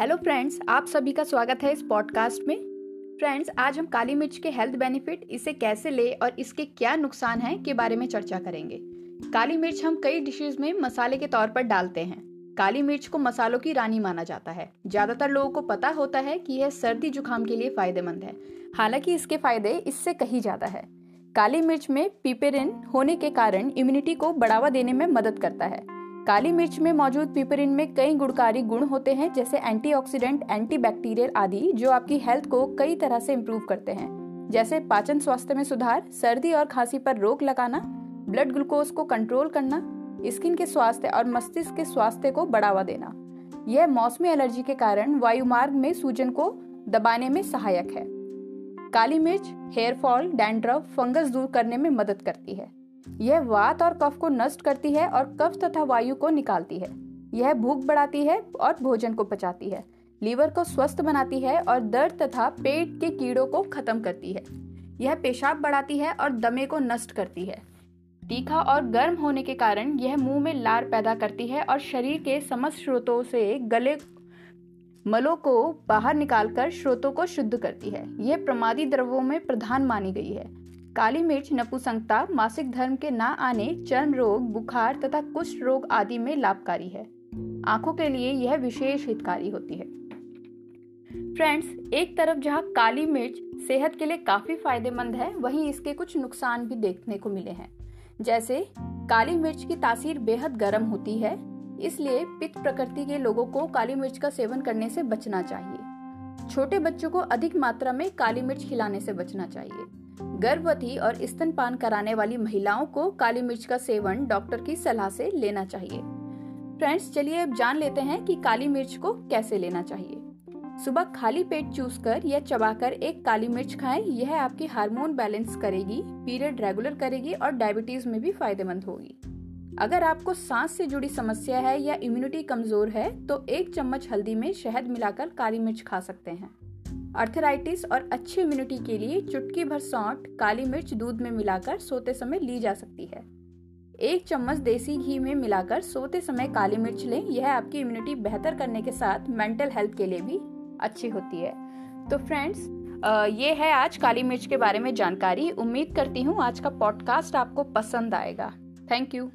Hello friends आप सभी का स्वागत है इस पॉडकास्ट में। फ्रेंड्स आज हम काली मिर्च के हेल्थ बेनिफिट इसे कैसे ले और इसके क्या नुकसान हैं के बारे में चर्चा करेंगे। काली मिर्च हम कई डिशेज में मसाले के तौर पर डालते हैं। काली मिर्च को मसालों की रानी माना जाता है। ज़्यादातर लोगों को पता होता है कि यह सर्दी जुकाम के लिए फ़ायदेमंद है। हालाँकि इसके फ़ायदे इससे कहीं ज़्यादा है। काली मिर्च में पिपेरिन होने के कारण इम्यूनिटी को बढ़ावा देने में मदद करता है। काली मिर्च में मौजूद पिपरिन में कई गुणकारी गुण होते हैं जैसे एंटीऑक्सीडेंट, एंटीबैक्टीरियल आदि जो आपकी हेल्थ को कई तरह से इम्प्रूव करते हैं। जैसे पाचन स्वास्थ्य में सुधार सर्दी और खांसी पर रोक लगाना ब्लड ग्लूकोज को कंट्रोल करना स्किन के स्वास्थ्य और मस्तिष्क के स्वास्थ्य को बढ़ावा देना। यह मौसमी एलर्जी के कारण वायुमार्ग में सूजन को दबाने में सहायक है। काली मिर्च हेयर फॉल डैंड्रफ फंगस दूर करने में मदद करती है। यह वात और कफ को नष्ट करती है और कफ तथा वायु को निकालती है। यह भूख बढ़ाती है और भोजन को पचाती है। लीवर को स्वस्थ बनाती है और दर्द तथा पेट के कीड़ों को खत्म करती है। यह पेशाब बढ़ाती है और दमे को नष्ट करती है। तीखा और गर्म होने के कारण यह मुँह में लार पैदा करती है और शरीर के समस्त स्रोतों से गले, मलों को बाहर निकालकर स्रोतों को शुद्ध करती है। यह प्रमादी द्रव्यों में प्रधान मानी गई है। काली मिर्च नपुसंगता मासिक धर्म के ना आने, चर्म रोग, बुखार तथा कुष्ठ रोग आदि में लाभकारी है। आँखों के लिए यह विशेष हितकारी होती है। फ्रेंड्स, एक तरफ़ जहाँ काली मिर्च सेहत के लिए काफ़ी फ़ायदेमंद है, वहीं इसके कुछ नुकसान भी देखने को मिले हैं। जैसे, काली मिर्च की तासीर बेहद गर्म होती है, इसलिए पित्त प्रकृति के लोगों को काली मिर्च का सेवन करने से बचना चाहिए। छोटे बच्चों को अधिक मात्रा में काली मिर्च खिलाने से बचना चाहिए। गर्भवती और स्तनपान कराने वाली महिलाओं को काली मिर्च का सेवन डॉक्टर की सलाह से लेना चाहिए। फ्रेंड्स, चलिए अब जान लेते हैं कि काली मिर्च को कैसे लेना चाहिए। सुबह खाली पेट चूस कर या चबाकर एक काली मिर्च खाएँ, यह आपकी हार्मोन बैलेंस करेगी, पीरियड रेगुलर करेगी और डायबिटीज़ में भी फ़ायदेमंद होगी। अगर आपको सांस से जुड़ी समस्या है या इम्यूनिटी कमज़ोर है तो एक चम्मच हल्दी में शहद मिलाकर काली मिर्च खा सकते हैं। अर्थराइटिस और अच्छी इम्यूनिटी के लिए चुटकी भर सौंठ, काली मिर्च दूध में मिलाकर सोते समय ली जा सकती है। एक चम्मच देसी घी में मिलाकर सोते समय काली मिर्च लें। यह आपकी इम्यूनिटी बेहतर करने के साथ मेंटल हेल्थ के लिए भी अच्छी होती है। तो फ्रेंड्स ये है आज काली मिर्च के बारे में जानकारी। उम्मीद करती हूँ आज का पॉडकास्ट आपको पसंद आएगा। Thank you